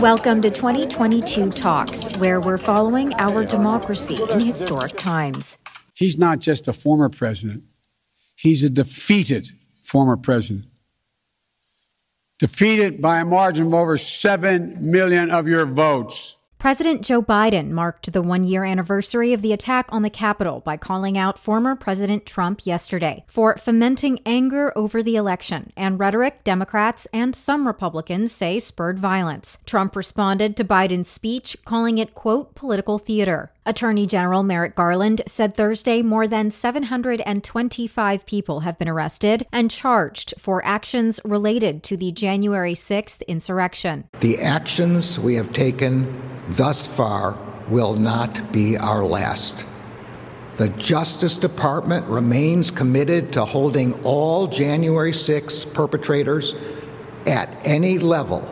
Welcome to 2022 Talks, where we're following our democracy in historic times. He's not just a former president, he's a defeated former president. Defeated by a margin of over 7 million of your votes. President Joe Biden marked the one year anniversary of the attack on the Capitol by calling out former President Trump yesterday for fomenting anger over the election and rhetoric Democrats and some Republicans say spurred violence. Trump responded to Biden's speech, calling it, quote, political theater. Attorney General Merrick Garland said Thursday more than 725 people have been arrested and charged for actions related to the January 6th insurrection. The actions we have taken thus far will not be our last. The Justice Department remains committed to holding all January 6 perpetrators at any level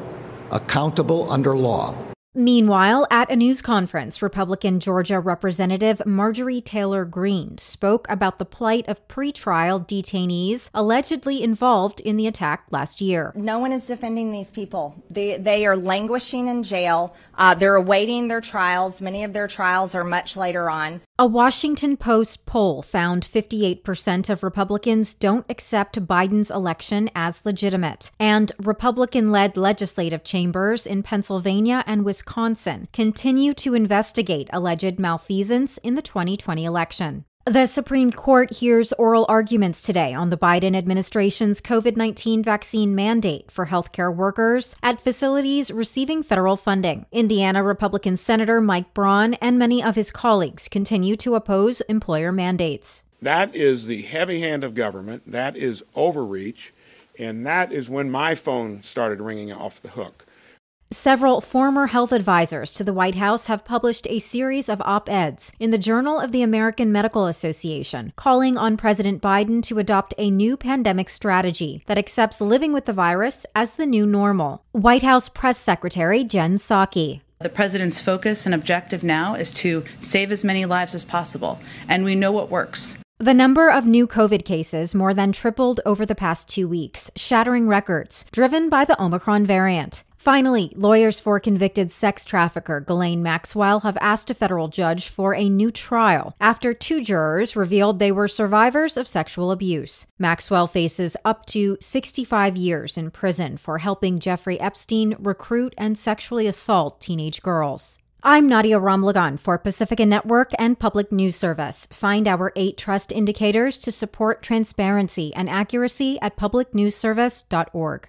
accountable under law. Meanwhile, at a news conference, Republican Georgia Representative Marjorie Taylor Greene spoke about the plight of pretrial detainees allegedly involved in the attack last year. No one is defending these people. They, they are languishing in jail. Uh, they're awaiting their trials. Many of their trials are much later on. A Washington Post poll found 58% of Republicans don't accept Biden's election as legitimate, and Republican led legislative chambers in Pennsylvania and Wisconsin continue to investigate alleged malfeasance in the 2020 election. The Supreme Court hears oral arguments today on the Biden administration's COVID 19 vaccine mandate for healthcare workers at facilities receiving federal funding. Indiana Republican Senator Mike Braun and many of his colleagues continue to oppose employer mandates. That is the heavy hand of government, that is overreach, and that is when my phone started ringing off the hook. Several former health advisors to the White House have published a series of op eds in the Journal of the American Medical Association, calling on President Biden to adopt a new pandemic strategy that accepts living with the virus as the new normal. White House Press Secretary Jen Psaki. The president's focus and objective now is to save as many lives as possible, and we know what works. The number of new COVID cases more than tripled over the past two weeks, shattering records, driven by the Omicron variant. Finally, lawyers for convicted sex trafficker Ghislaine Maxwell have asked a federal judge for a new trial after two jurors revealed they were survivors of sexual abuse. Maxwell faces up to 65 years in prison for helping Jeffrey Epstein recruit and sexually assault teenage girls. I'm Nadia Ramlagan for Pacifica Network and Public News Service. Find our eight trust indicators to support transparency and accuracy at publicnewsservice.org.